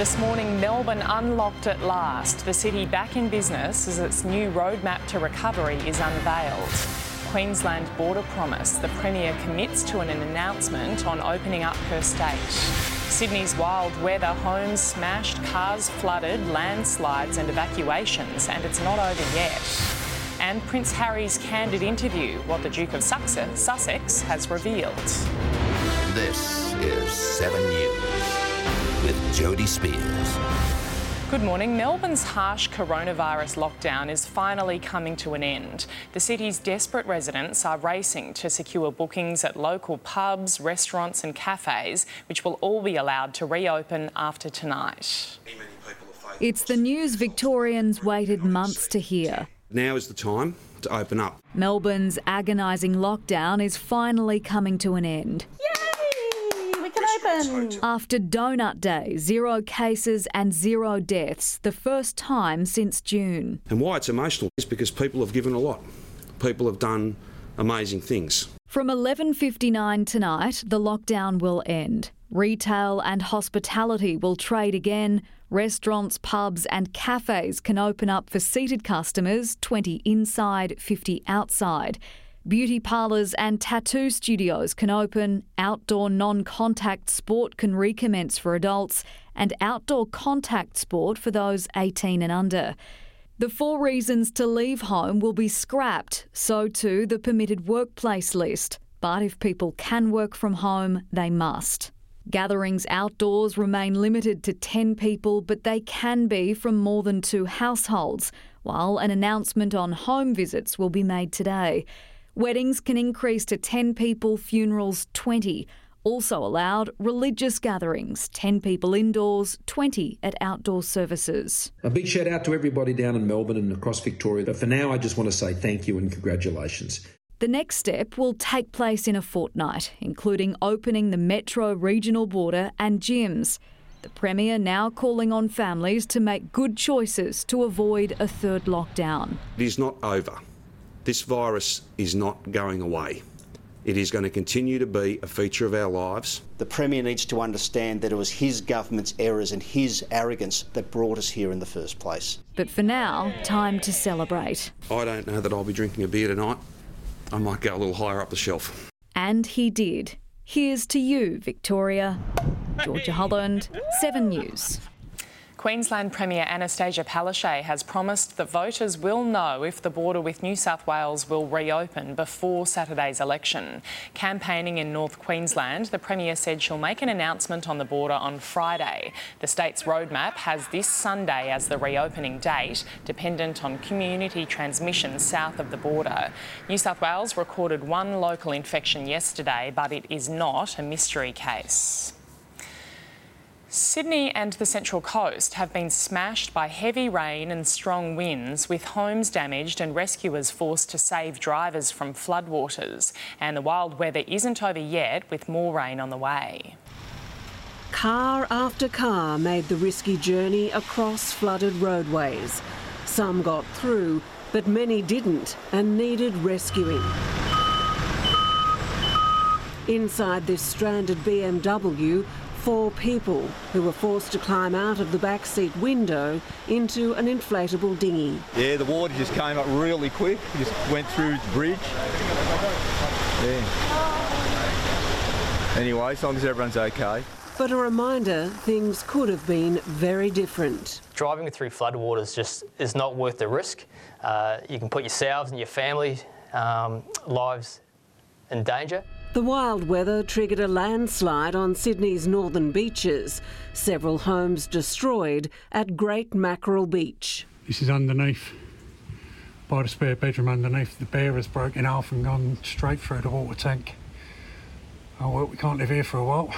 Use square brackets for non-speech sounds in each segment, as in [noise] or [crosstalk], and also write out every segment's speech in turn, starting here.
This morning, Melbourne unlocked at last. The city back in business as its new roadmap to recovery is unveiled. Queensland border promise. The Premier commits to an announcement on opening up her state. Sydney's wild weather, homes smashed, cars flooded, landslides and evacuations, and it's not over yet. And Prince Harry's candid interview, what the Duke of Sussex has revealed. This is 7 News with Jodie Speers. Good morning. Melbourne's harsh coronavirus lockdown is finally coming to an end. The city's desperate residents are racing to secure bookings at local pubs, restaurants, and cafes, which will all be allowed to reopen after tonight. It's the news Victorians waited months to hear. Now is the time to open up. Melbourne's agonising lockdown is finally coming to an end. We can open. After Donut Day, zero cases and zero deaths, the first time since June. And why it's emotional is because people have given a lot. People have done amazing things. From 11:59 tonight, the lockdown will end. Retail and hospitality will trade again. Restaurants, pubs, and cafes can open up for seated customers, 20 inside, 50 outside. Beauty parlours and tattoo studios can open, outdoor non contact sport can recommence for adults, and outdoor contact sport for those 18 and under. The four reasons to leave home will be scrapped, so too the permitted workplace list. But if people can work from home, they must. Gatherings outdoors remain limited to 10 people, but they can be from more than two households, while an announcement on home visits will be made today. Weddings can increase to 10 people, funerals 20. Also allowed religious gatherings, 10 people indoors, 20 at outdoor services. A big shout out to everybody down in Melbourne and across Victoria. But for now, I just want to say thank you and congratulations. The next step will take place in a fortnight, including opening the metro regional border and gyms. The Premier now calling on families to make good choices to avoid a third lockdown. It is not over. This virus is not going away. It is going to continue to be a feature of our lives. The Premier needs to understand that it was his government's errors and his arrogance that brought us here in the first place. But for now, time to celebrate. I don't know that I'll be drinking a beer tonight. I might go a little higher up the shelf. And he did. Here's to you, Victoria. Georgia Holland, 7 News. Queensland Premier Annastacia Palaszczuk has promised that voters will know if the border with New South Wales will reopen before Saturday's election. Campaigning in North Queensland, the Premier said she'll make an announcement on the border on Friday. The state's roadmap has this Sunday as the reopening date, dependent on community transmission south of the border. New South Wales recorded one local infection yesterday, but it is not a mystery case. Sydney and the Central Coast have been smashed by heavy rain and strong winds, with homes damaged and rescuers forced to save drivers from floodwaters. And the wild weather isn't over yet, with more rain on the way. Car after car made the risky journey across flooded roadways. Some got through, but many didn't and needed rescuing. Inside this stranded BMW, four people who were forced to climb out of the backseat window into an inflatable dinghy. Yeah, the water just came up really quick, just went through the bridge. Yeah. Anyway, as long as everyone's okay. But a reminder things could have been very different. Driving through floodwaters just is not worth the risk. Uh, you can put yourselves and your family um, lives in danger. The wild weather triggered a landslide on Sydney's northern beaches. Several homes destroyed at Great Mackerel Beach. This is underneath, by the spare bedroom underneath. The bear has broken off and gone straight through the water tank. Oh well, we can't live here for a while.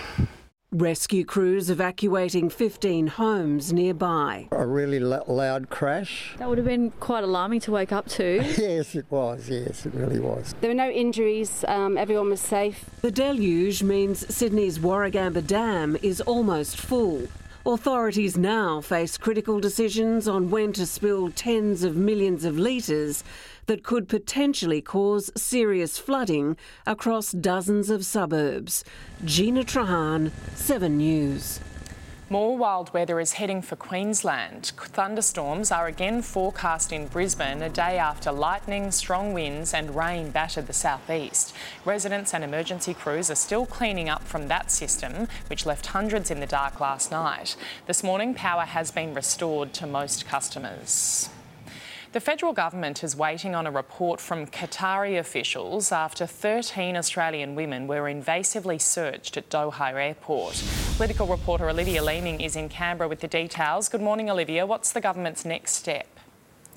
Rescue crews evacuating 15 homes nearby. A really loud crash. That would have been quite alarming to wake up to. [laughs] yes, it was. Yes, it really was. There were no injuries. Um, everyone was safe. The deluge means Sydney's Warragamba Dam is almost full. Authorities now face critical decisions on when to spill tens of millions of litres that could potentially cause serious flooding across dozens of suburbs. Gina Trahan, 7 News. More wild weather is heading for Queensland. Thunderstorms are again forecast in Brisbane a day after lightning, strong winds, and rain battered the southeast. Residents and emergency crews are still cleaning up from that system, which left hundreds in the dark last night. This morning, power has been restored to most customers. The federal government is waiting on a report from Qatari officials after 13 Australian women were invasively searched at Doha Airport. Political reporter Olivia Leeming is in Canberra with the details. Good morning, Olivia. What's the government's next step?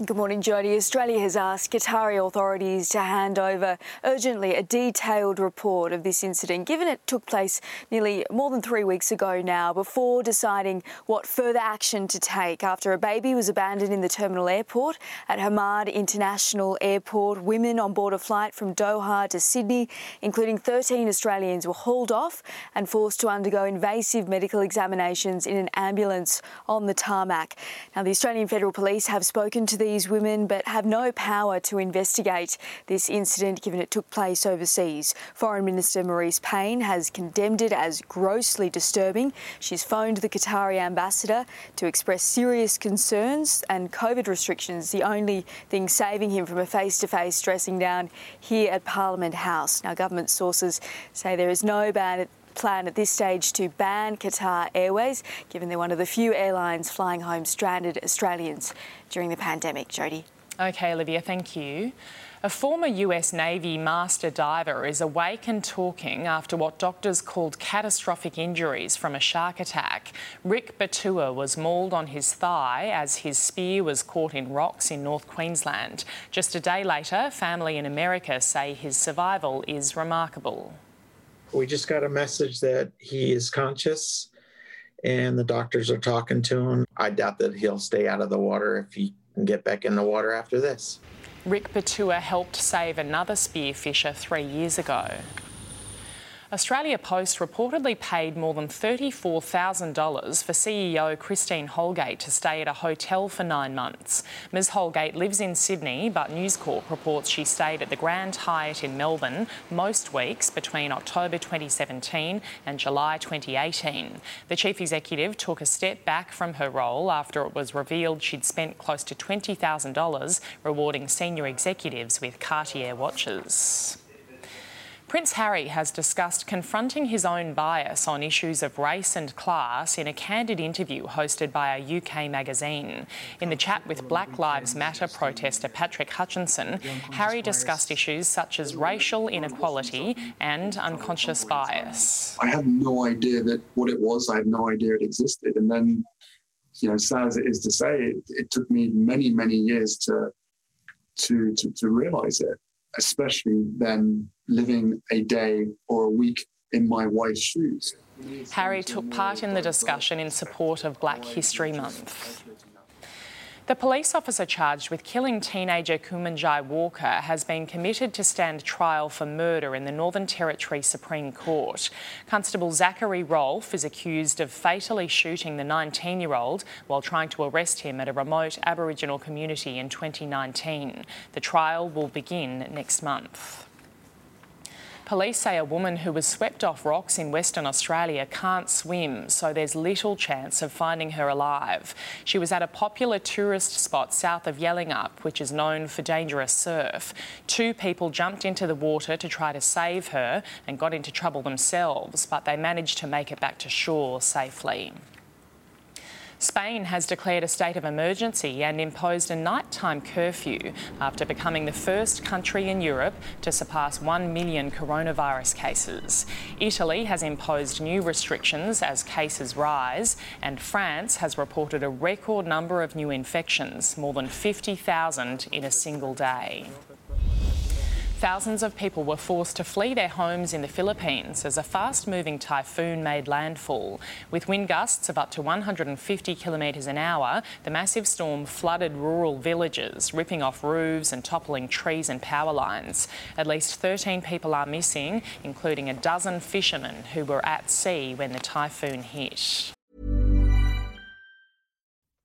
Good morning, Jodie. Australia has asked Qatari authorities to hand over urgently a detailed report of this incident, given it took place nearly more than three weeks ago now, before deciding what further action to take after a baby was abandoned in the terminal airport at Hamad International Airport. Women on board a flight from Doha to Sydney, including 13 Australians, were hauled off and forced to undergo invasive medical examinations in an ambulance on the tarmac. Now, the Australian Federal Police have spoken to the these women but have no power to investigate this incident given it took place overseas. Foreign Minister Marise Payne has condemned it as grossly disturbing. She's phoned the Qatari ambassador to express serious concerns and COVID restrictions, the only thing saving him from a face to face dressing down here at Parliament House. Now, government sources say there is no ban plan at this stage to ban Qatar Airways, given they're one of the few airlines flying home stranded Australians during the pandemic. Jodie. Okay, Olivia, thank you. A former US Navy master diver is awake and talking after what doctors called catastrophic injuries from a shark attack. Rick Batua was mauled on his thigh as his spear was caught in rocks in North Queensland. Just a day later, family in America say his survival is remarkable. We just got a message that he is conscious and the doctors are talking to him. I doubt that he'll stay out of the water if he can get back in the water after this. Rick Batua helped save another spearfisher three years ago. Australia Post reportedly paid more than $34,000 for CEO Christine Holgate to stay at a hotel for nine months. Ms Holgate lives in Sydney, but News Corp reports she stayed at the Grand Hyatt in Melbourne most weeks between October 2017 and July 2018. The chief executive took a step back from her role after it was revealed she'd spent close to $20,000 rewarding senior executives with Cartier watches. Prince Harry has discussed confronting his own bias on issues of race and class in a candid interview hosted by a UK magazine. In the chat with Black Lives Matter protester Patrick Hutchinson, Harry discussed issues such as racial inequality and unconscious bias. I had no idea that what it was, I had no idea it existed. And then, you know, sad as it is to say, it, it took me many, many years to to to, to realize it especially then living a day or a week in my wife's shoes. Harry took part in the discussion in support of Black History Month. The police officer charged with killing teenager Kumanjai Walker has been committed to stand trial for murder in the Northern Territory Supreme Court. Constable Zachary Rolfe is accused of fatally shooting the 19 year old while trying to arrest him at a remote Aboriginal community in 2019. The trial will begin next month. Police say a woman who was swept off rocks in Western Australia can't swim, so there's little chance of finding her alive. She was at a popular tourist spot south of Yallingup, which is known for dangerous surf. Two people jumped into the water to try to save her and got into trouble themselves, but they managed to make it back to shore safely. Spain has declared a state of emergency and imposed a nighttime curfew after becoming the first country in Europe to surpass 1 million coronavirus cases. Italy has imposed new restrictions as cases rise, and France has reported a record number of new infections, more than 50,000 in a single day. Thousands of people were forced to flee their homes in the Philippines as a fast moving typhoon made landfall. With wind gusts of up to 150 kilometres an hour, the massive storm flooded rural villages, ripping off roofs and toppling trees and power lines. At least 13 people are missing, including a dozen fishermen who were at sea when the typhoon hit.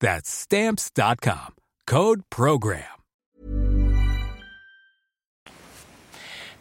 That's stamps.com. Code program.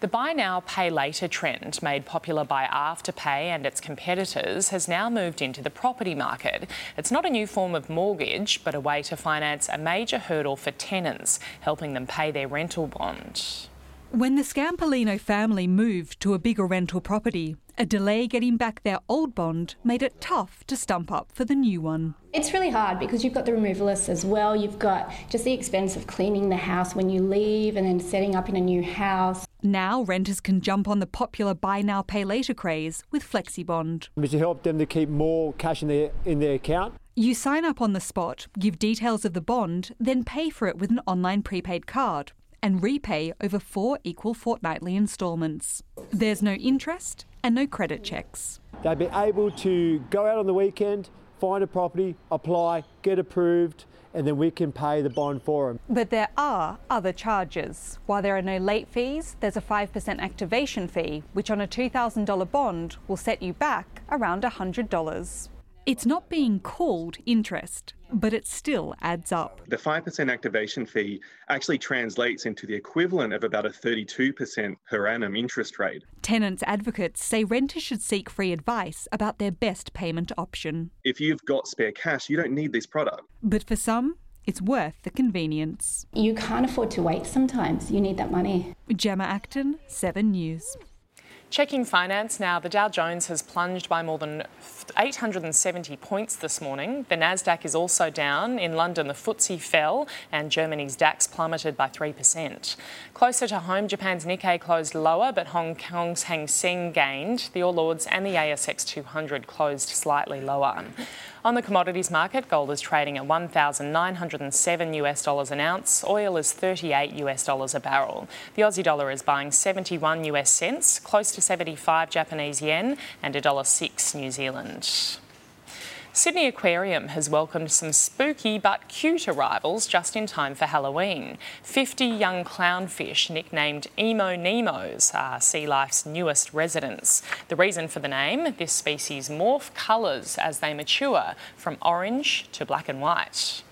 The buy now, pay later trend, made popular by Afterpay and its competitors, has now moved into the property market. It's not a new form of mortgage, but a way to finance a major hurdle for tenants, helping them pay their rental bond. When the Scampolino family moved to a bigger rental property, a delay getting back their old bond made it tough to stump up for the new one. It's really hard because you've got the removalists as well. You've got just the expense of cleaning the house when you leave and then setting up in a new house. Now renters can jump on the popular buy now pay later craze with FlexiBond. To help them to keep more cash in their in their account. You sign up on the spot, give details of the bond, then pay for it with an online prepaid card and repay over four equal fortnightly instalments. There's no interest and no credit checks. They'll be able to go out on the weekend, find a property, apply, get approved, and then we can pay the bond for them. But there are other charges. While there are no late fees, there's a 5% activation fee, which on a $2,000 bond will set you back around $100. It's not being called interest, but it still adds up. The 5% activation fee actually translates into the equivalent of about a 32% per annum interest rate. Tenants advocates say renters should seek free advice about their best payment option. If you've got spare cash, you don't need this product. But for some, it's worth the convenience. You can't afford to wait sometimes. You need that money. Gemma Acton, 7 News. Checking finance now, the Dow Jones has plunged by more than 870 points this morning. The Nasdaq is also down. In London, the FTSE fell and Germany's DAX plummeted by 3%. Closer to home, Japan's Nikkei closed lower, but Hong Kong's Hang Seng gained. The All Ords and the ASX 200 closed slightly lower. On the commodities market, gold is trading at 1,907 US dollars an ounce. Oil is 38 US dollars a barrel. The Aussie dollar is buying 71 US cents, close to 75 Japanese yen, and $1.06 New Zealand. Sydney Aquarium has welcomed some spooky but cute arrivals just in time for Halloween. 50 young clownfish nicknamed Emo Nemos are Sea Life's newest residents. The reason for the name, this species morph colours as they mature from orange to black and white.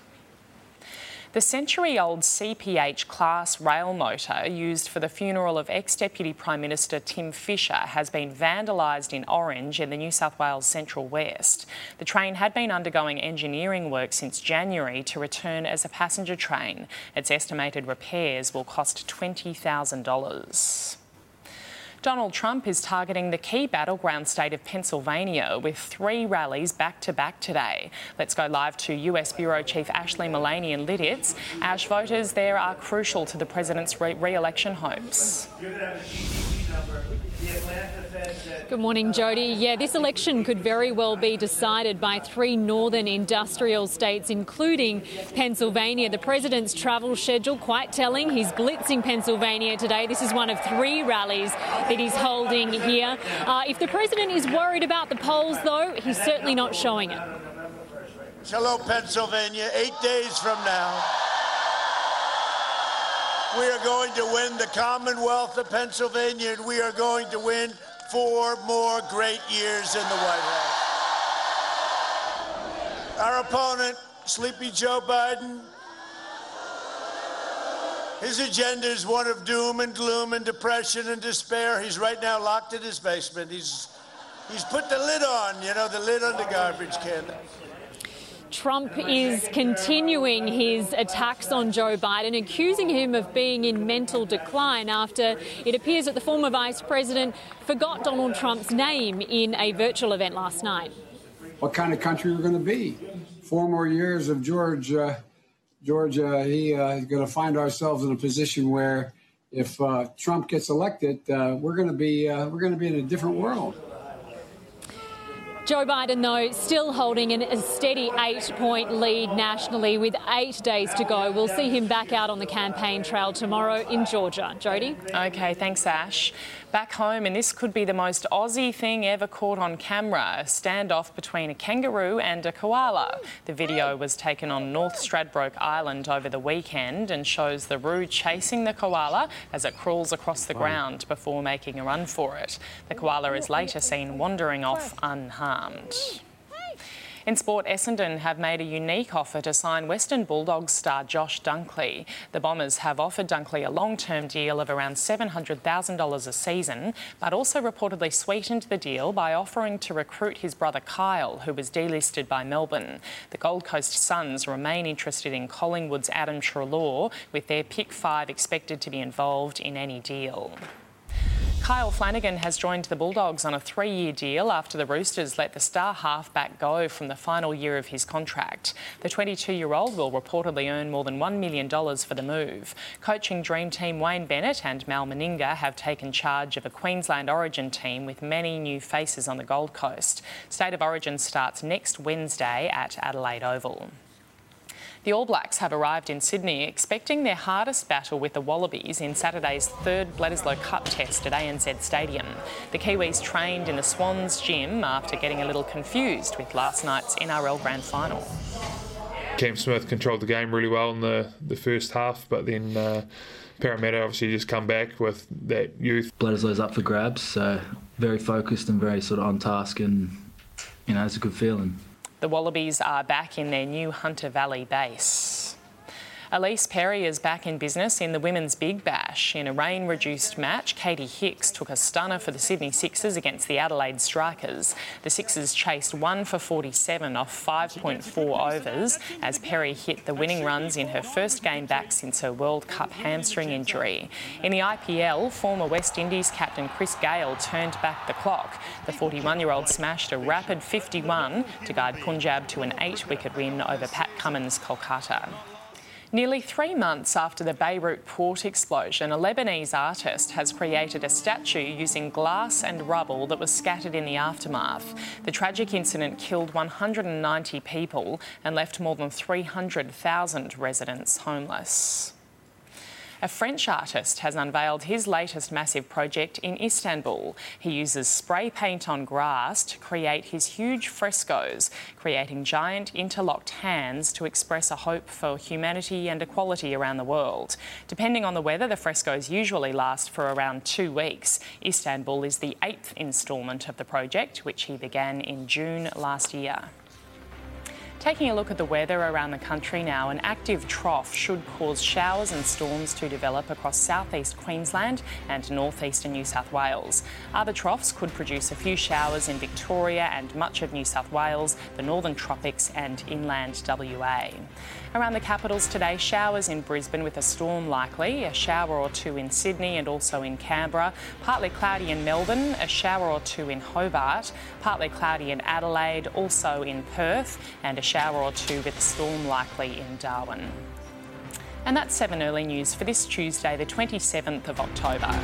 The century old CPH class rail motor used for the funeral of ex Deputy Prime Minister Tim Fischer has been vandalised in Orange in the New South Wales Central West. The train had been undergoing engineering work since January to return as a passenger train. Its estimated repairs will cost $20,000. Donald Trump is targeting the key battleground state of Pennsylvania with three rallies back to back today. Let's go live to US Bureau Chief Ashley Mullaney in Lititz. Ash, voters there are crucial to the president's re election hopes. Good morning, Jodie. Yeah, this election could very well be decided by three northern industrial states, including Pennsylvania. The president's travel schedule quite telling. He's blitzing Pennsylvania today. This is one of three rallies that he's holding here. Uh, if the president is worried about the polls, though, he's certainly not showing it. Hello, Pennsylvania. Eight days from now, we are going to win the Commonwealth of Pennsylvania, and we are going to win four more great years in the White House. Our opponent, Sleepy Joe Biden, his agenda is one of doom and gloom and depression and despair. He's right now locked in his basement. He's, he's put the lid on, you know, the lid on the garbage can. Trump is continuing his attacks on Joe Biden, accusing him of being in mental decline after it appears that the former vice president forgot Donald Trump's name in a virtual event last night. What kind of country we're going to be? Four more years of George. Uh, George, uh, he uh, is going to find ourselves in a position where, if uh, Trump gets elected, uh, we're going to be uh, we're going to be in a different world. Joe Biden, though, still holding an, a steady eight point lead nationally with eight days to go. We'll see him back out on the campaign trail tomorrow in Georgia. Jodie? Okay, thanks, Ash. Back home, and this could be the most Aussie thing ever caught on camera a standoff between a kangaroo and a koala. The video was taken on North Stradbroke Island over the weekend and shows the roo chasing the koala as it crawls across the ground before making a run for it. The koala is later seen wandering off unharmed. In sport, Essendon have made a unique offer to sign Western Bulldogs star Josh Dunkley. The Bombers have offered Dunkley a long-term deal of around $700,000 a season, but also reportedly sweetened the deal by offering to recruit his brother Kyle, who was delisted by Melbourne. The Gold Coast Suns remain interested in Collingwood's Adam Treloar, with their pick five expected to be involved in any deal. Kyle Flanagan has joined the Bulldogs on a three year deal after the Roosters let the star halfback go from the final year of his contract. The 22 year old will reportedly earn more than $1 million for the move. Coaching Dream Team Wayne Bennett and Mal Meninga have taken charge of a Queensland Origin team with many new faces on the Gold Coast. State of Origin starts next Wednesday at Adelaide Oval. The All Blacks have arrived in Sydney expecting their hardest battle with the Wallabies in Saturday's third Bledisloe Cup test at ANZ Stadium. The Kiwis trained in the Swans gym after getting a little confused with last night's NRL Grand Final. Cam Smith controlled the game really well in the, the first half, but then uh, Parramatta obviously just come back with that youth. Bledisloe's up for grabs, so very focused and very sort of on task, and you know it's a good feeling. The Wallabies are back in their new Hunter Valley base. Ellyse Perry is back in business in the Women's Big Bash. In a rain-reduced match, Katie Hicks took a stunner for the Sydney Sixers against the Adelaide Strikers. The Sixers chased 1 for 47 off 5.4 overs as Perry hit the winning runs in her first game back since her World Cup hamstring injury. In the IPL, former West Indies captain Chris Gayle turned back the clock. The 41-year-old smashed a rapid 51 to guide Punjab to an eight-wicket win over Pat Cummins' Kolkata. Nearly three months after the Beirut port explosion, a Lebanese artist has created a statue using glass and rubble that was scattered in the aftermath. The tragic incident killed 190 people and left more than 300,000 residents homeless. A French artist has unveiled his latest massive project in Istanbul. He uses spray paint on grass to create his huge frescoes, creating giant interlocked hands to express a hope for humanity and equality around the world. Depending on the weather, the frescoes usually last for around two weeks. Istanbul is the eighth instalment of the project, which he began in June last year. Taking a look at the weather around the country now, an active trough should cause showers and storms to develop across southeast Queensland and northeastern New South Wales. Other troughs could produce a few showers in Victoria and much of New South Wales, the northern tropics, and inland WA. Around the capitals today, showers in Brisbane with a storm likely, a shower or two in Sydney and also in Canberra, partly cloudy in Melbourne, a shower or two in Hobart, partly cloudy in Adelaide, also in Perth, and a shower or two with a storm likely in Darwin. And that's 7 Early News for this Tuesday, the 27th of October.